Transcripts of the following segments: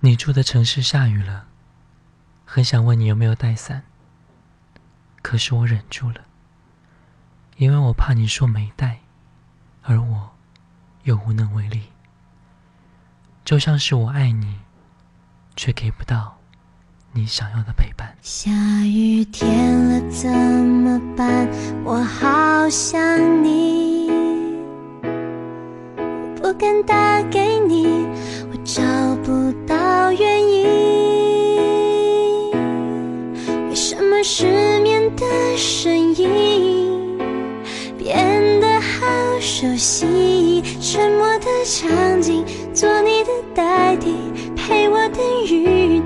你住的城市下雨了，很想问你有没有带伞，可是我忍住了，因为我怕你说没带，而我又无能为力。就像是我爱你，却给不到你想要的陪伴。下雨天了怎么办？我好想你，不敢打给你，我找声音变得好熟悉？沉默的场景，做你的代替，陪我等雨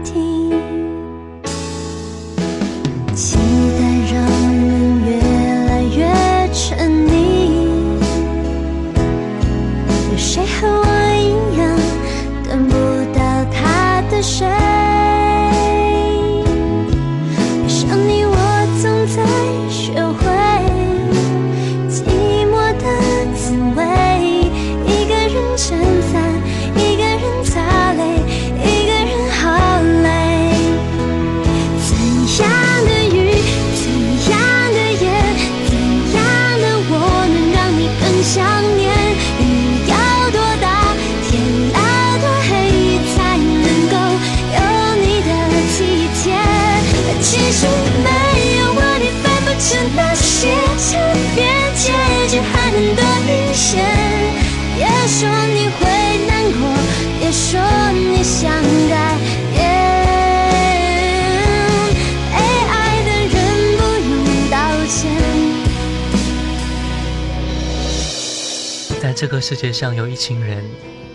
这个世界上有一群人，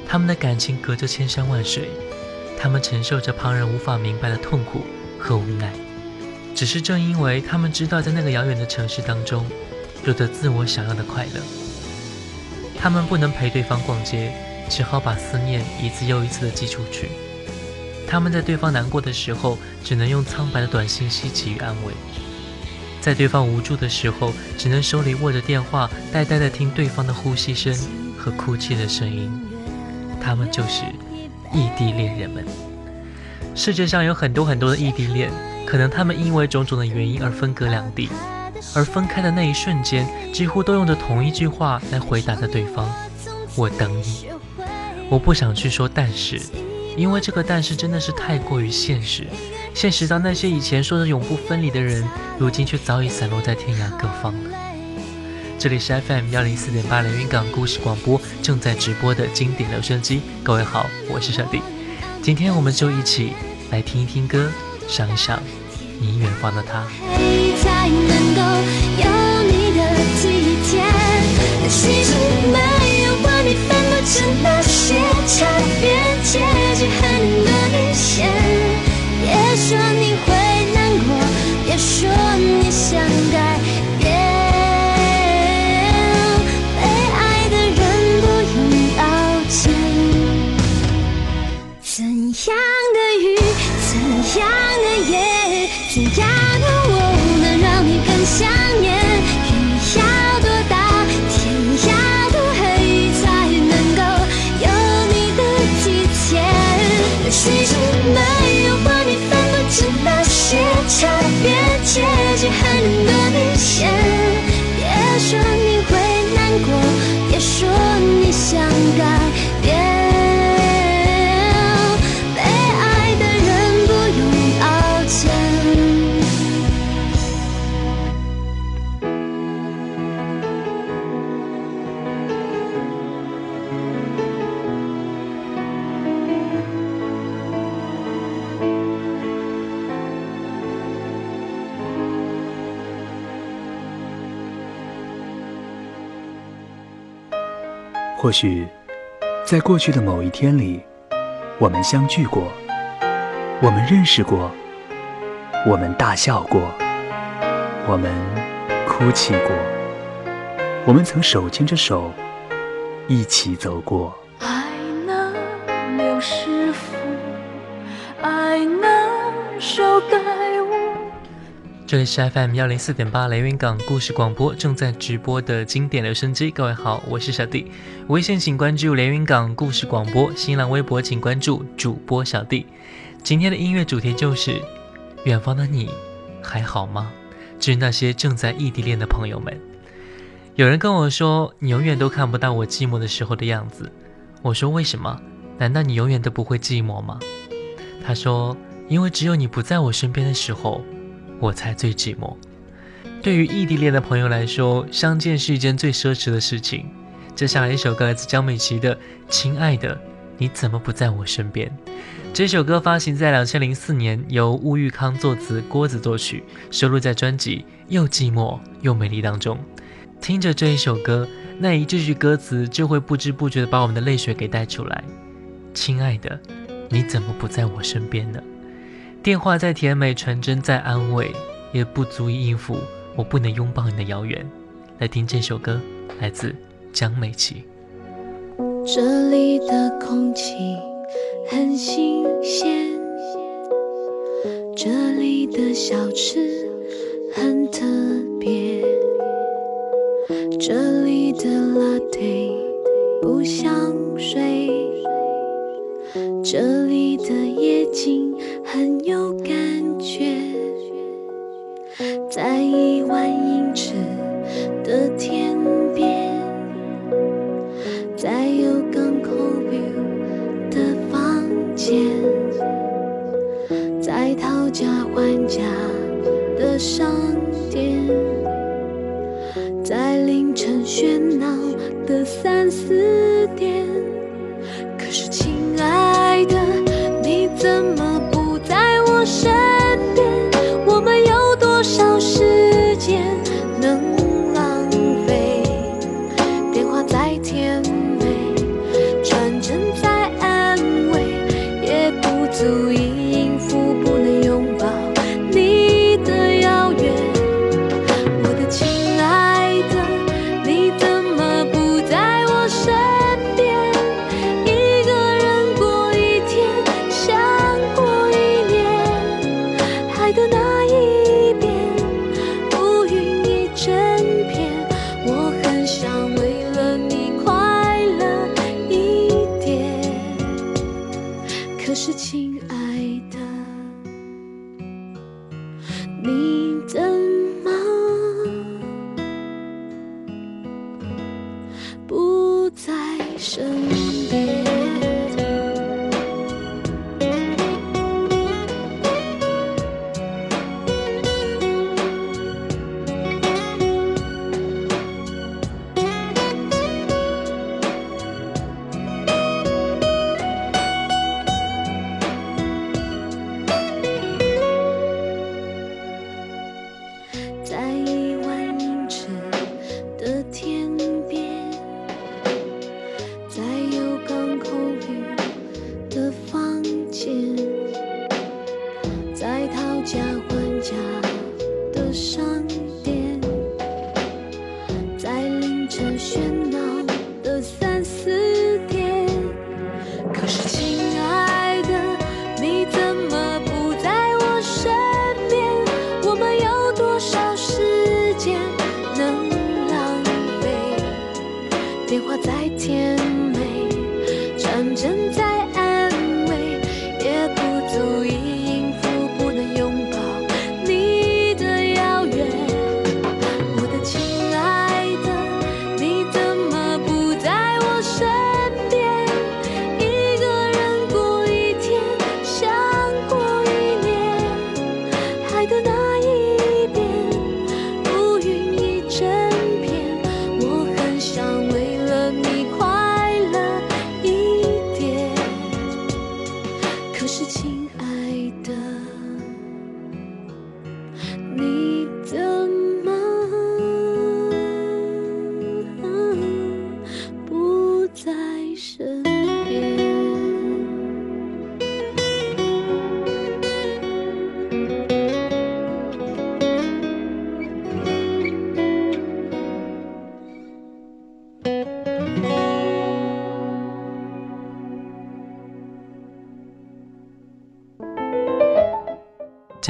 他们的感情隔着千山万水，他们承受着旁人无法明白的痛苦和无奈。只是正因为他们知道，在那个遥远的城市当中，有着自我想要的快乐。他们不能陪对方逛街，只好把思念一次又一次的寄出去。他们在对方难过的时候，只能用苍白的短信息给予安慰；在对方无助的时候，只能手里握着电话，呆呆地听对方的呼吸声和哭泣的声音。他们就是异地恋人们。世界上有很多很多的异地恋，可能他们因为种种的原因而分隔两地，而分开的那一瞬间，几乎都用着同一句话来回答着对方：“我等你。”我不想去说但是，因为这个但是真的是太过于现实，现实到那些以前说着永不分离的人，如今却早已散落在天涯各方了。这里是 FM 幺零四点八连云港故事广播正在直播的经典留声机，各位好，我是小弟。今天我们就一起来听一听歌，想一想你远方的他。或许，在过去的某一天里，我们相聚过，我们认识过，我们大笑过，我们哭泣过，我们曾手牵着手一起走过。爱能留是福，爱能修改。这里是 FM 幺零四点八雷云港故事广播正在直播的经典留声机。各位好，我是小弟。微信请关注雷云港故事广播，新浪微博请关注主播小弟。今天的音乐主题就是远方的你还好吗？致那些正在异地恋的朋友们。有人跟我说，你永远都看不到我寂寞的时候的样子。我说为什么？难道你永远都不会寂寞吗？他说，因为只有你不在我身边的时候。我才最寂寞。对于异地恋的朋友来说，相见是一件最奢侈的事情。接下来一首歌来自江美琪的《亲爱的，你怎么不在我身边》。这首歌发行在两千零四年，由乌玉康作词，郭子作曲，收录在专辑《又寂寞又美丽》当中。听着这一首歌，那一句句歌词就会不知不觉地把我们的泪水给带出来。亲爱的，你怎么不在我身边呢？电话再甜美，传真再安慰，也不足以应付我不能拥抱你的遥远。来听这首歌，来自江美琪。这里的空气很新鲜，这里的小吃很特别，这里的拉对不像水，这里的夜景。很有感觉，在一万英尺的天边，在有港口 view 的房间，在讨价还价的商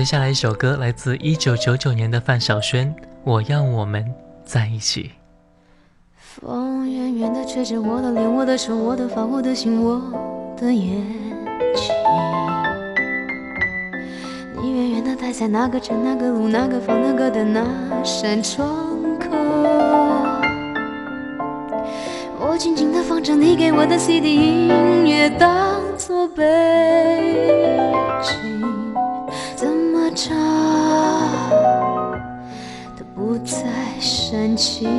接下来一首歌来自一九九九年的范晓萱，《我要我们在一起》。风远远的吹着我的脸，我的手，我的发，我的心，我的眼睛。你远远的待在那个城、那个路、那个房、那个的那扇窗口。我静静的放着你给我的 CD 音乐，当作背景，怎么唱都不再煽情。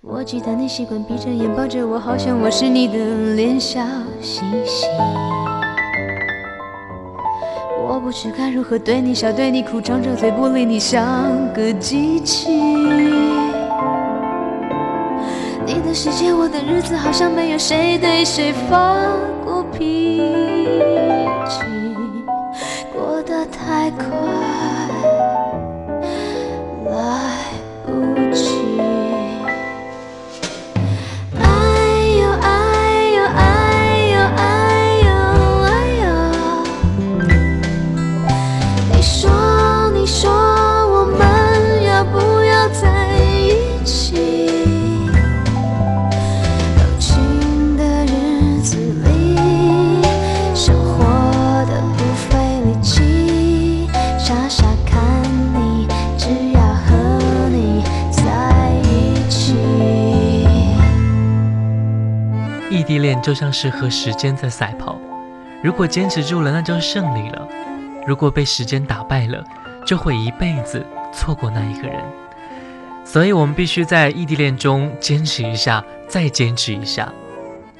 我记得你习惯闭着眼抱着我，好像我是你的脸，笑嘻嘻。我不知该如何对你笑，对你哭，张着嘴不理你，像个机器。你的世界，我的日子，好像没有谁对谁发过脾气，就像是和时间在赛跑，如果坚持住了，那就胜利了；如果被时间打败了，就会一辈子错过那一个人。所以，我们必须在异地恋中坚持一下，再坚持一下。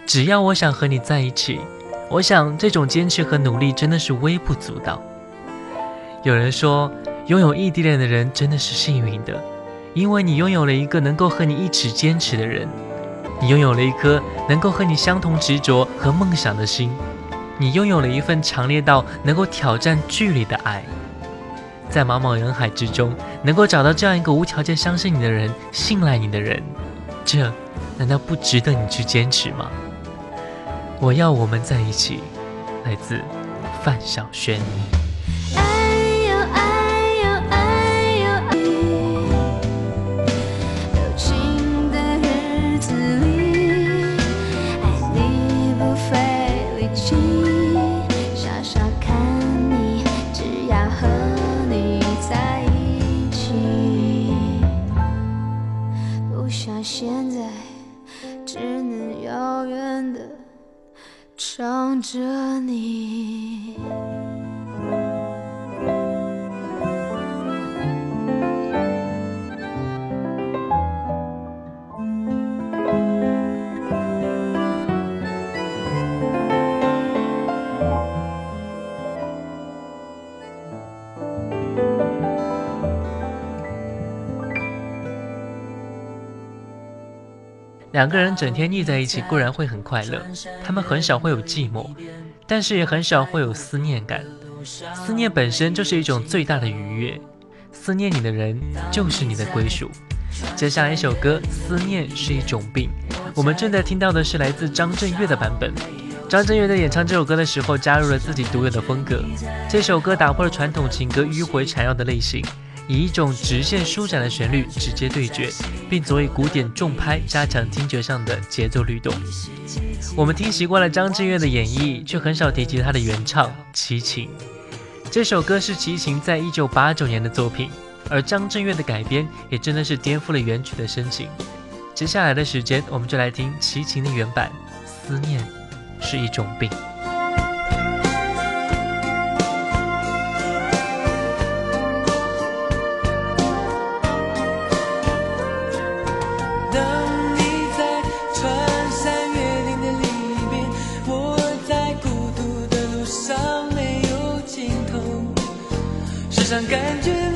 只要我想和你在一起，我想这种坚持和努力真的是微不足道。有人说，拥有异地恋的人真的是幸运的，因为你拥有了一个能够和你一起坚持的人。你拥有了一颗能够和你相同执着和梦想的心，你拥有了一份强烈到能够挑战距离的爱，在茫茫人海之中，能够找到这样一个无条件相信你的人、信赖你的人，这难道不值得你去坚持吗？我要我们在一起，来自范晓萱。现在，只能遥远的唱着你。两个人整天腻在一起固然会很快乐，他们很少会有寂寞，但是也很少会有思念感。思念本身就是一种最大的愉悦，思念你的人就是你的归属。接下来一首歌《思念是一种病》，我们正在听到的是来自张震岳的版本。张震岳在演唱这首歌的时候，加入了自己独有的风格。这首歌打破了传统情歌迂回缠绕的类型。以一种直线舒展的旋律直接对决，并佐以古典重拍，加强听觉上的节奏律动。我们听习惯了张震岳的演绎，却很少提及他的原唱《齐秦》。这首歌是齐秦在一九八九年的作品，而张震岳的改编也真的是颠覆了原曲的深情。接下来的时间，我们就来听齐秦的原版《思念是一种病》。上感觉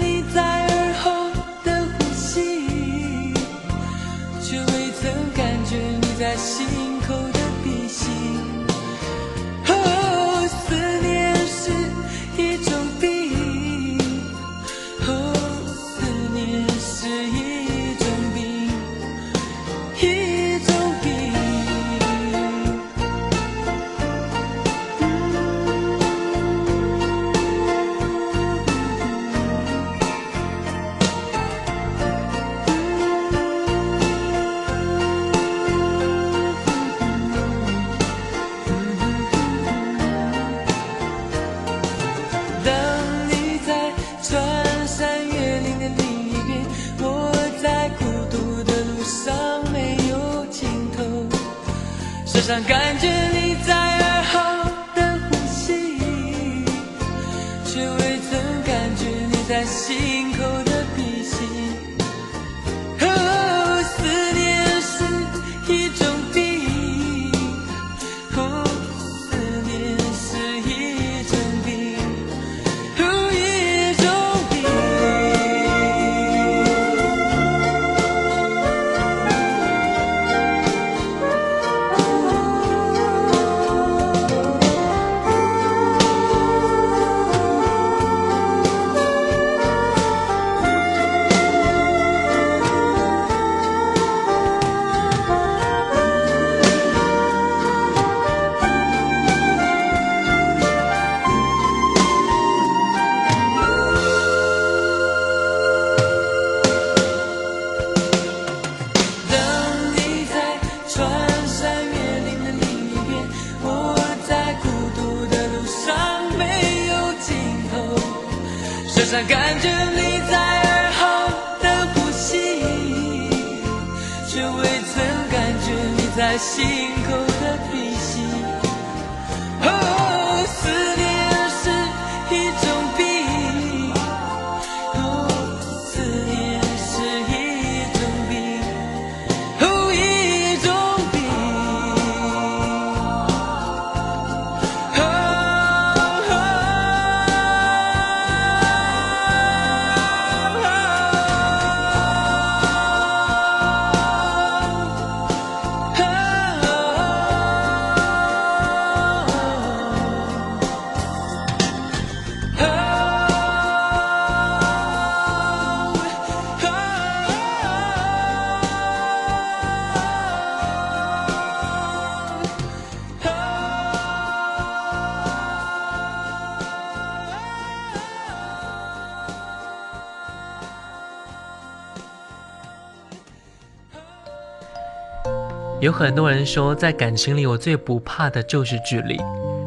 有很多人说，在感情里，我最不怕的就是距离。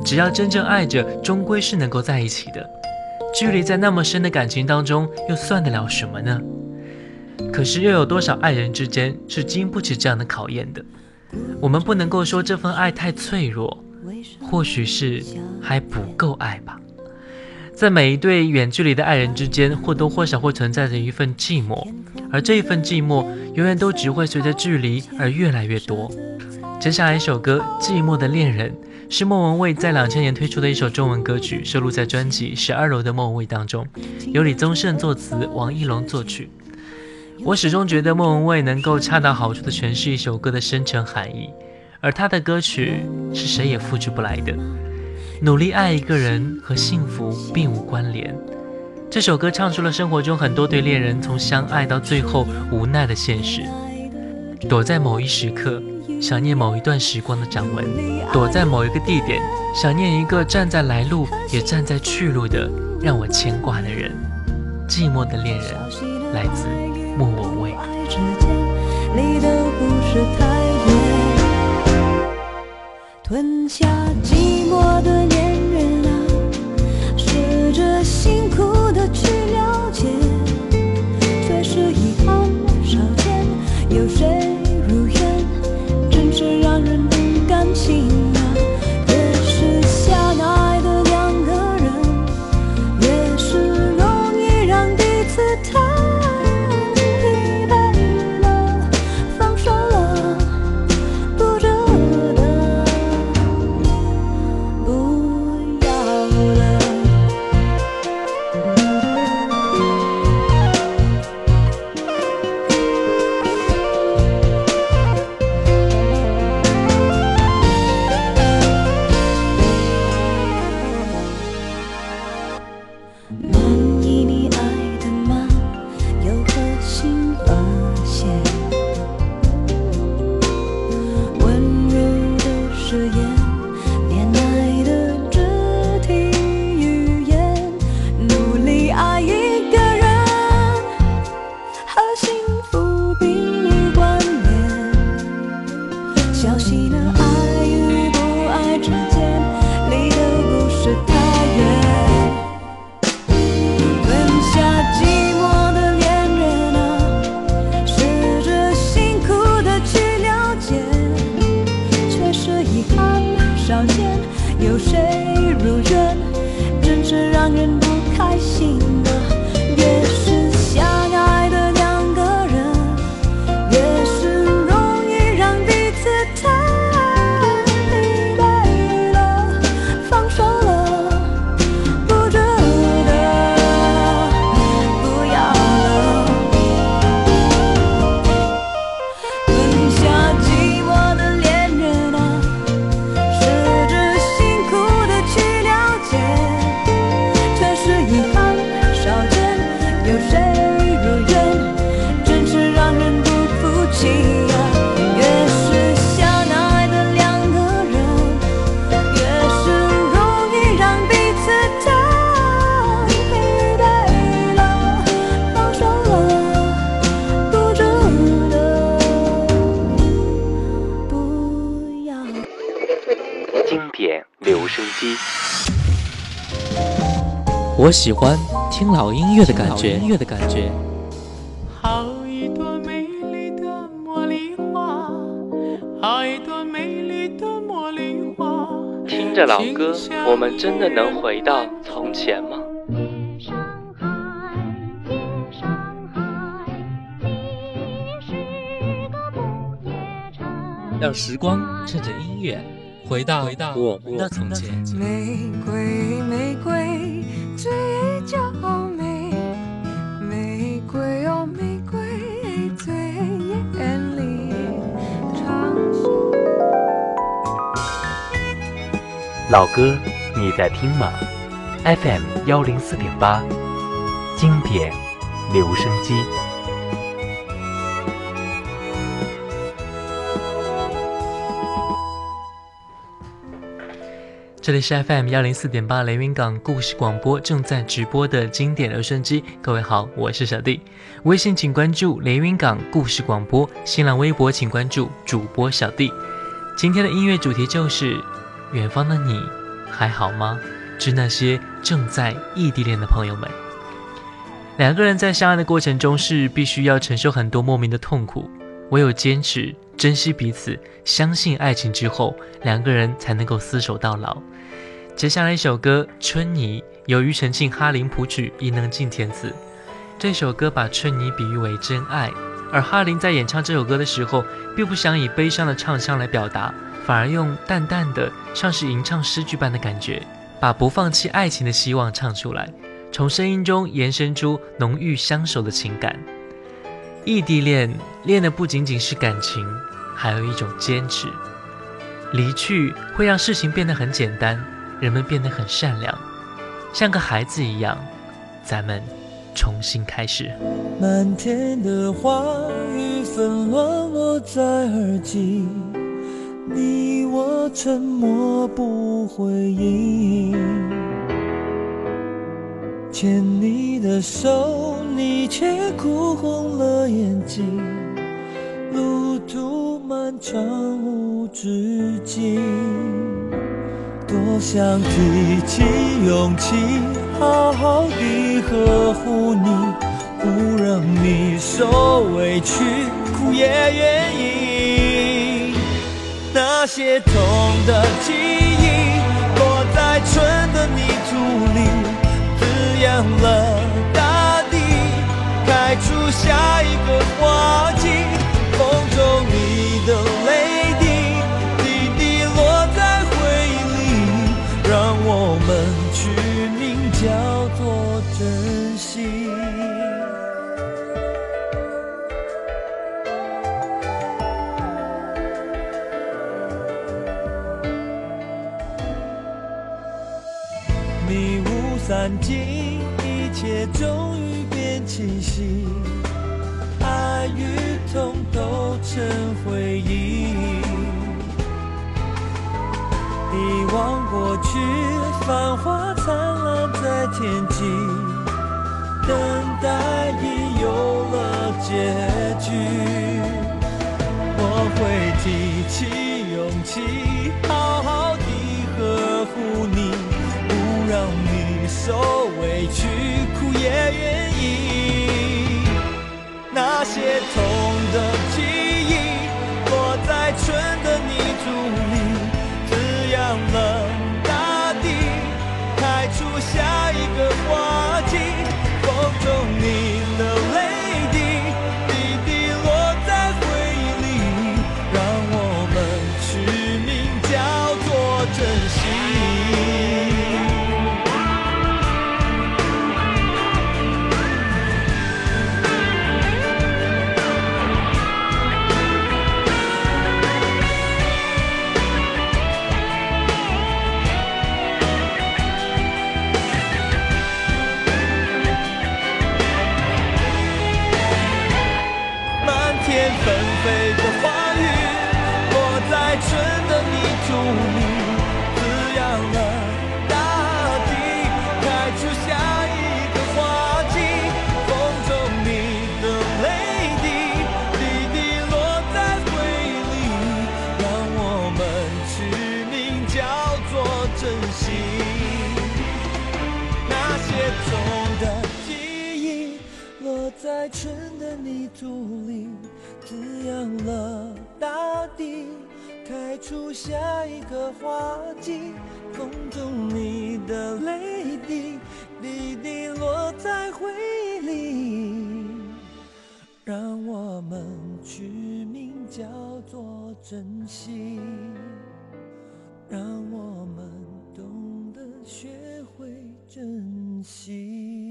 只要真正爱着，终归是能够在一起的。距离在那么深的感情当中，又算得了什么呢？可是，又有多少爱人之间是经不起这样的考验的？我们不能够说这份爱太脆弱，或许是还不够爱吧。在每一对远距离的爱人之间，或多或少会存在着一份寂寞，而这一份寂寞，永远都只会随着距离而越来越多。接下来一首歌《寂寞的恋人》是莫文蔚在两千年推出的一首中文歌曲，收录在专辑《十二楼的莫文蔚》当中，由李宗盛作词，王一龙作曲。我始终觉得莫文蔚能够恰到好处地诠释一首歌的深沉含义，而她的歌曲是谁也复制不来的。努力爱一个人和幸福并无关联。这首歌唱出了生活中很多对恋人从相爱到最后无奈的现实。躲在某一时刻，想念某一段时光的掌纹；躲在某一个地点，想念一个站在来路也站在去路的让我牵挂的人。寂寞的恋人，来自莫文蔚。吞下寂寞的恋人啊，试着辛苦我喜欢听老音乐的感觉，音乐的感觉。好一朵美丽的茉莉花，好一朵美丽的茉莉花。听着老歌，我们真的能回到从前吗？夜上海，夜上海，你是个不夜城。让时光趁着音乐回到回到我们的从前。玫瑰，玫瑰，老歌，你在听吗？FM 幺零四点八，经典留声机。这里是 FM 幺零四点八连云港故事广播正在直播的经典留声机。各位好，我是小弟。微信请关注连云港故事广播，新浪微博请关注主播小弟。今天的音乐主题就是远方的你还好吗？致那些正在异地恋的朋友们。两个人在相爱的过程中是必须要承受很多莫名的痛苦，唯有坚持、珍惜彼此、相信爱情之后，两个人才能够厮守到老。接下来一首歌《春泥》，由庾澄庆、哈林谱曲，伊能静填词。这首歌把春泥比喻为真爱，而哈林在演唱这首歌的时候，并不想以悲伤的唱腔来表达，反而用淡淡的，像是吟唱诗句般的感觉，把不放弃爱情的希望唱出来，从声音中延伸出浓郁相守的情感。异地恋恋的不仅仅是感情，还有一种坚持。离去会让事情变得很简单，人们变得很善良，像个孩子一样。咱们重新开始。漫天的花雨纷乱落在耳际，你我沉默不回应。牵你的手，你却哭红了眼睛。路途漫长无止境，多想提起勇气，好好地呵护你，不让你受委屈，哭也愿意。那些痛的记忆，落在春的泥土里，滋养了大地，开出下一个花季。风中你的终于变清晰。爱与痛都成回忆，遗忘过去，繁花灿烂在天际，等待已有了结局。我会提起勇气，好好地呵护你，不让你受委屈，也愿意。那些痛出下一个花季。风中你的泪滴，滴滴落在回忆里，让我们取名叫做珍惜，让我们懂得学会珍惜。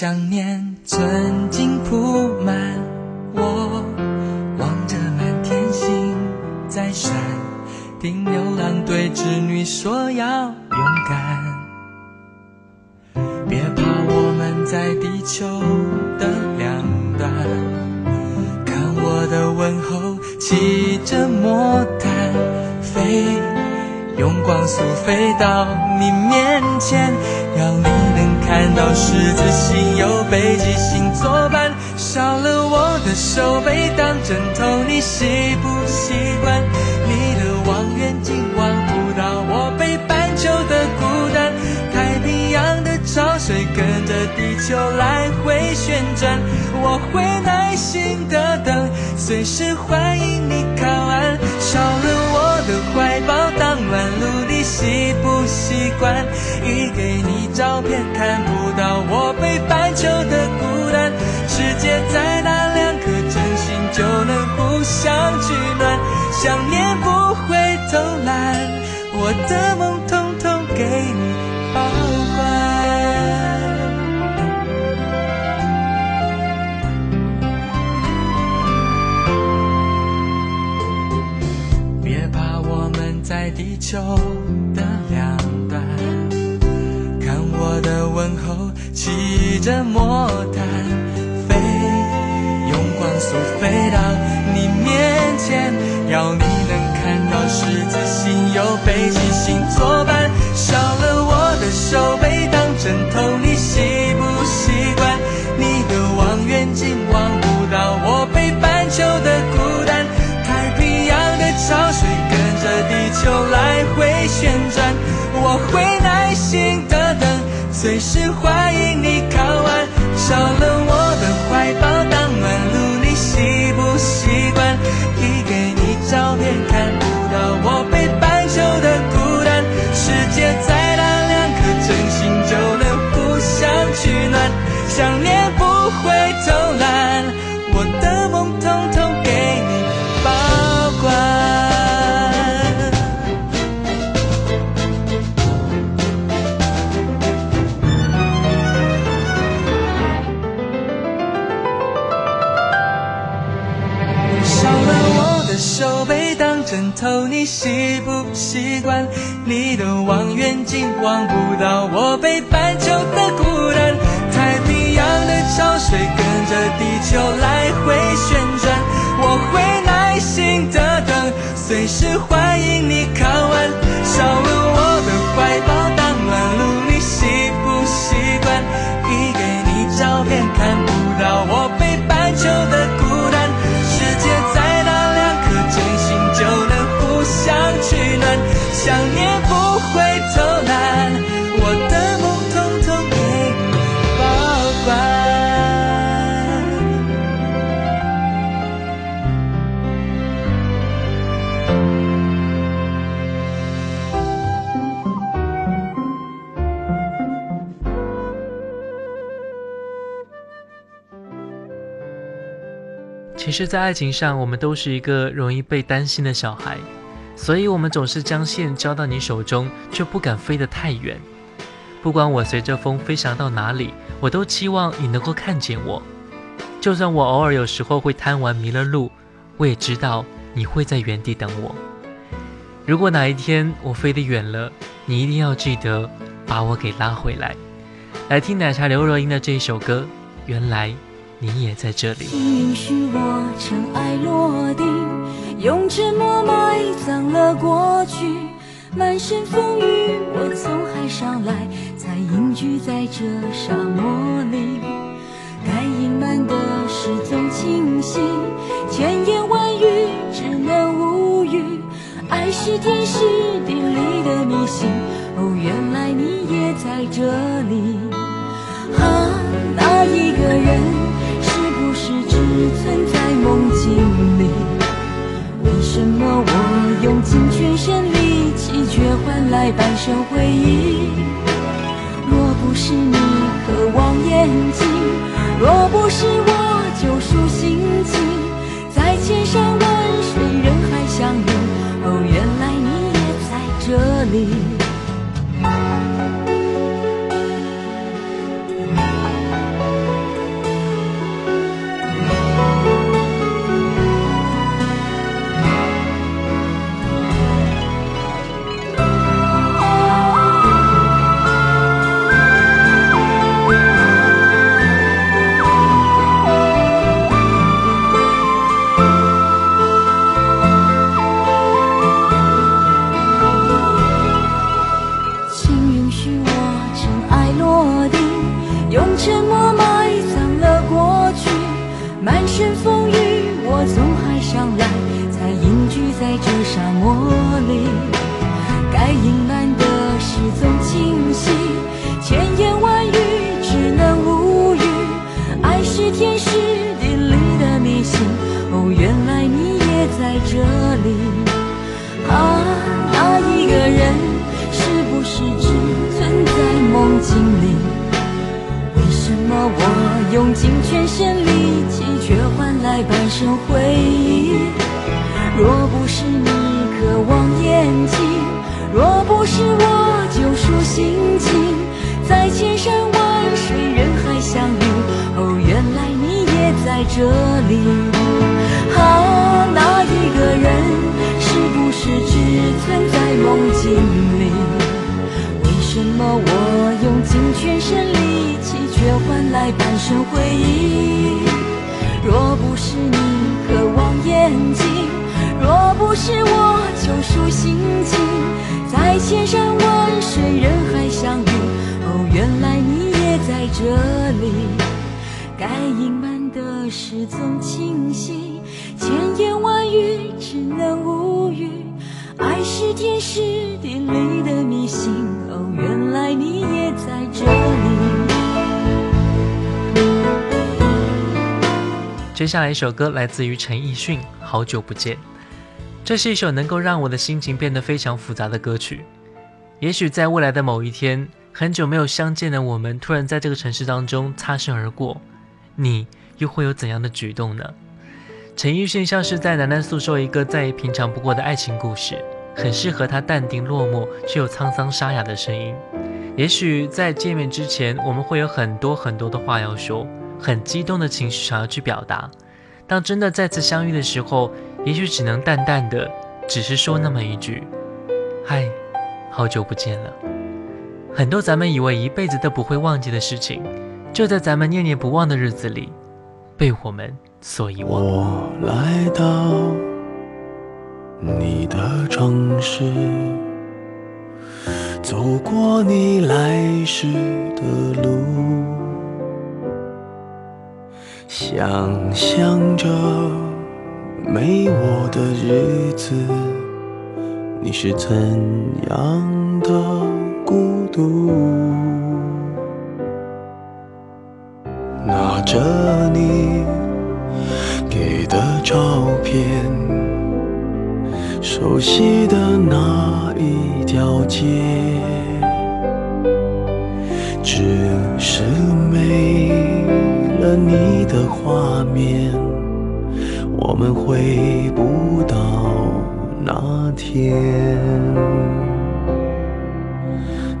想念曾经铺满。我望着满天星在闪，听牛郎对织女说要勇敢。别怕，我们在地球的两端，看我的问候，骑着魔毯飞，用光速飞到你，看到十字星有北极星作伴。少了我的手背当枕头，你习不习惯？你的望远镜望不到我北半球的孤单。太平洋的潮水跟着地球来回旋转，我会耐心的等，随时欢迎你靠岸。少了我的怀抱当暖炉，你习不习惯？一给你照片看不到我北半球的孤单。世界再大，两颗真心就能互相取暖，想念不会偷懒，我的梦统统给你保管。别怕，我们在地球的魔毯飞，用光速飞到你面前，要你能看到十字星有北极星作伴。少了我的手背当枕头，你习不习惯？你的望远镜望不到我北半球的孤单。太平洋的潮水跟着地球来回旋转，我会耐心等，随时欢迎你靠岸。少了我的怀抱当暖炉，你习不习惯？一给你照片看不到我北半球的孤单。世界再大，两颗真心就能互相取暖，想念不枕头，你习不习惯？你的望远镜望不到我北半球的孤单。太平洋的潮水跟着地球来回旋转，我会耐心的等，随时欢迎你靠岸。少了我的怀抱当暖炉，你习不习惯？一给你照片看不到我北半球的孤想念不会偷懒，我的梦统统给你保管。其实，在爱情上，我们都是一个容易被担心的小孩，所以我们总是将线交到你手中，却不敢飞得太远。不管我随着风飞翔到哪里，我都期望你能够看见我。就算我偶尔有时候会贪玩迷了路，我也知道你会在原地等我。如果哪一天我飞得远了，你一定要记得把我给拉回来。来听奶茶刘若英的这一首歌，原来你也在这里。请允许我尘埃落定，用沉默埋葬了过去。满身风雨，我从海上来，才隐居在这沙漠里。该隐瞒的事总清晰，千言万语只能无语。爱是天时地利的迷信，哦，原来你也在这里。啊，那一个人是不是只存在梦境里？为什么我用尽全身力气，却换来半生回忆？若不是你渴望眼睛，若不是我救赎心情，在千山万水人海相遇，哦，原来你也在这里。是天时地利的迷信，哦，原来你也在这里。啊，那一个人是不是只存在梦境里？为什么我用尽全身力气，却换来半生回忆？若不是你渴望眼睛，若不是我救赎心情，在千山万水人相遇，哦，原来你也在这里。啊，那一个人。是不是只存在梦境里？为什么我用尽全身力气，却换来半生回忆？若不是你渴望眼睛，若不是我救赎心情，在千山万水人海相遇，哦，原来在这里。该隐瞒的事总清晰，千言万语只能无语。爱是天时地利的迷信，哦，原来你也在这里。接下来一首歌来自于陈奕迅，《好久不见》。这是一首能够让我的心情变得非常复杂的歌曲。也许在未来的某一天，很久没有相见的我们，突然在这个城市当中擦身而过，你又会有怎样的举动呢？陈奕迅像是在喃喃诉说一个再平常不过的爱情故事，很适合他淡定落寞却又沧桑沙哑的声音。也许在见面之前，我们会有很多很多的话要说，很激动的情绪想要去表达。当真的再次相遇的时候，也许只能淡淡的，只是说那么一句：“嗨，好久不见了。”很多咱们以为一辈子都不会忘记的事情，就在咱们念念不忘的日子里，被我们所遗忘。我来到你的城市，走过你来时的路，想象着没我的日子，你是怎样的孤独？拿着你给的照片，熟悉的那一条街，只是没了你的画面，我们回不到那天。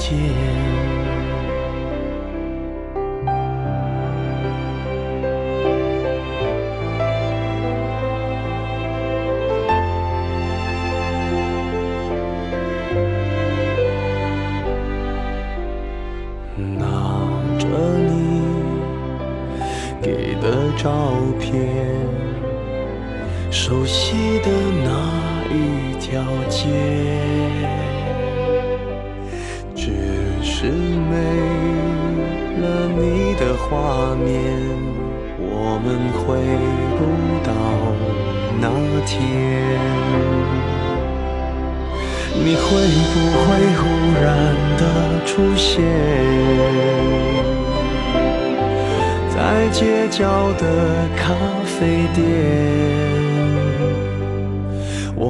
见。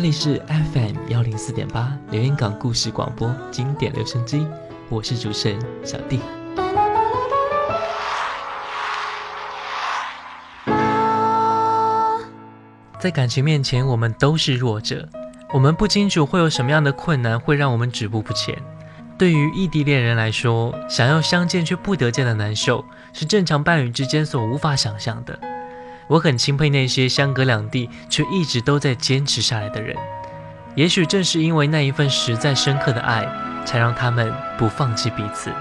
这里是 FM 幺零四点八连云港故事广播经典留声机，我是主持人小弟。在感情面前，我们都是弱者，我们不清楚会有什么样的困难会让我们止步不前。对于异地恋人来说，想要相见却不得见的难受，是正常伴侣之间所无法想象的。我很钦佩那些相隔两地却一直都在坚持下来的人，也许正是因为那一份实在深刻的爱，才让他们不放弃彼此。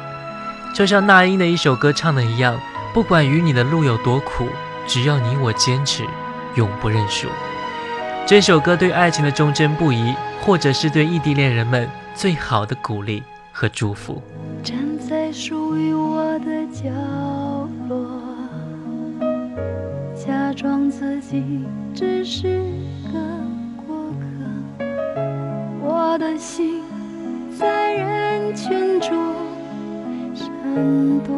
就像那英的一首歌唱的一样，不管与你的路有多苦，只要你我坚持，永不认输。这首歌对爱情的忠贞不移，或者是对异地恋人们最好的鼓励和祝福。站在属于我的角装自己只是个过客，我的心在人群中闪躲，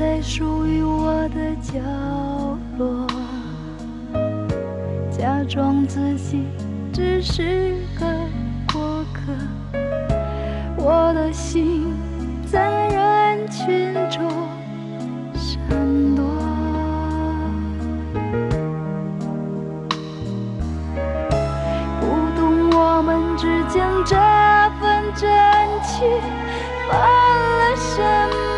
在属于我的角落。假装自己只是个过客，我的心在人群中闪躲。不懂我们之间这份真情犯了什么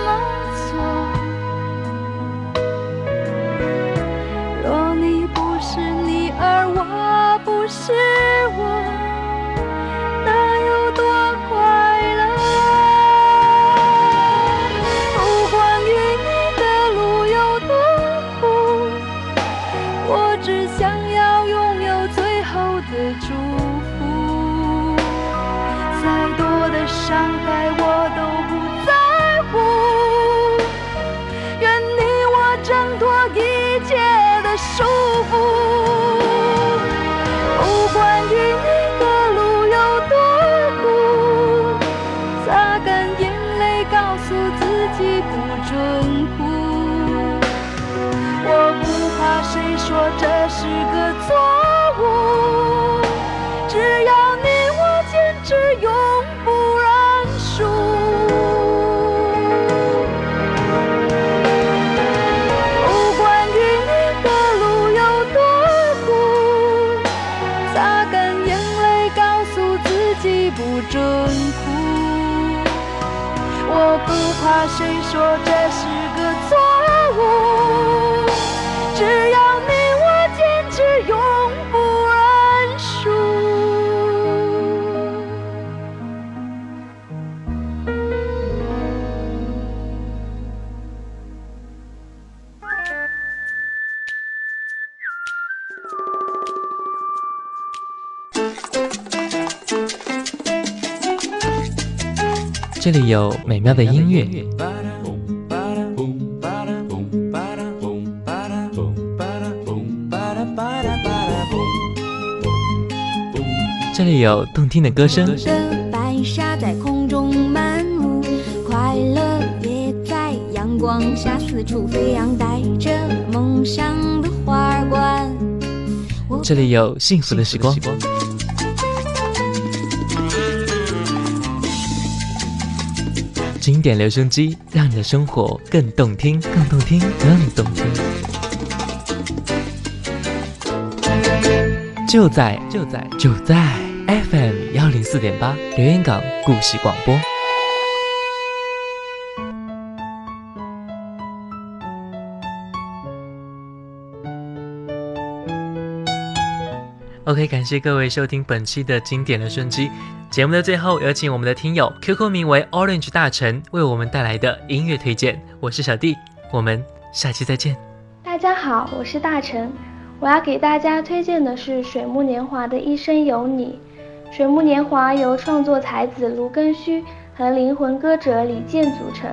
说这是个错误，只要你我坚持，永不认输。这里有美妙的音乐，这里有动听的歌声，的白沙在空中漫舞，快乐也在阳光下四处飞扬，带着梦想的花儿冠。这里有幸福的时光。经典留声机，让你的生活更动听，更动听，更动听。就在就在就在四点八留言港故事广播。OK，感谢各位收听本期的经典的声机。节目的最后，有请我们的听友 QQ 名为 Orange 大臣为我们带来的音乐推荐。我是小弟，我们下期再见。大家好，我是大陈，我要给大家推荐的是水木年华的《一生有你》。水木年华由创作才子卢庚戌和灵魂歌者李健组成，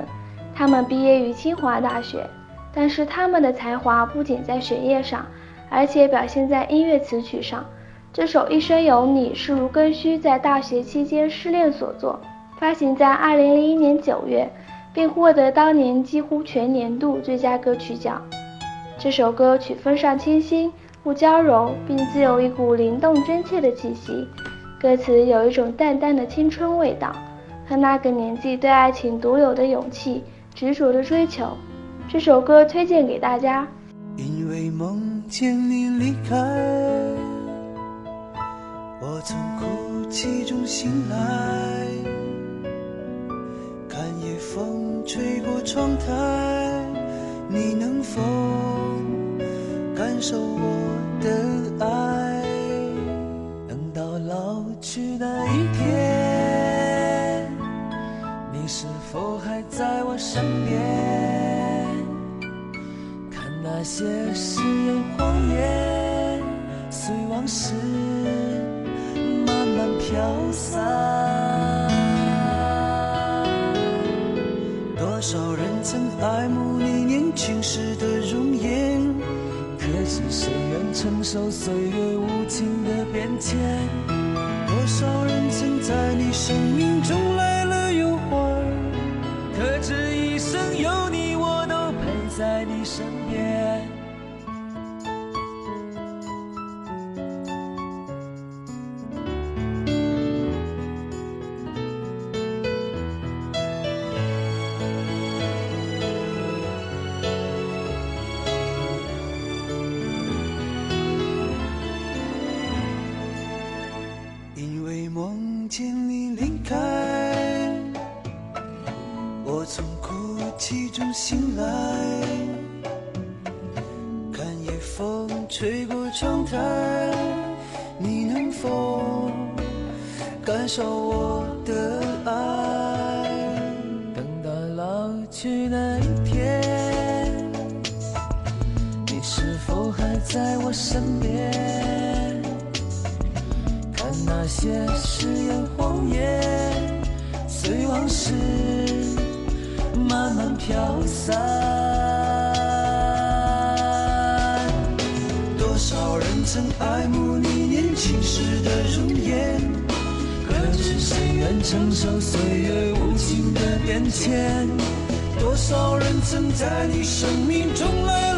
他们毕业于清华大学，但是他们的才华不仅在学业上，而且表现在音乐词曲上。这首《一生有你》是卢庚戌在大学期间失恋所作，发行在2001年9月，并获得当年几乎全年度最佳歌曲奖。这首歌曲风尚清新，不娇柔，并自有一股灵动真切的气息。歌词有一种淡淡的青春味道，和那个年纪对爱情独有的勇气、执着的追求。这首歌推荐给大家。因为梦见你离开，我从哭泣中醒来，看夜风吹过窗台，你能否感受我的爱？去那一天，你是否还在我身边？看那些誓言谎言，随往事慢慢飘散。多少人曾爱慕你年轻时的容颜，可知谁愿承受岁月无情的变迁？多少人曾在你生命中来承受岁月无情的变迁？多少人曾在你生命中来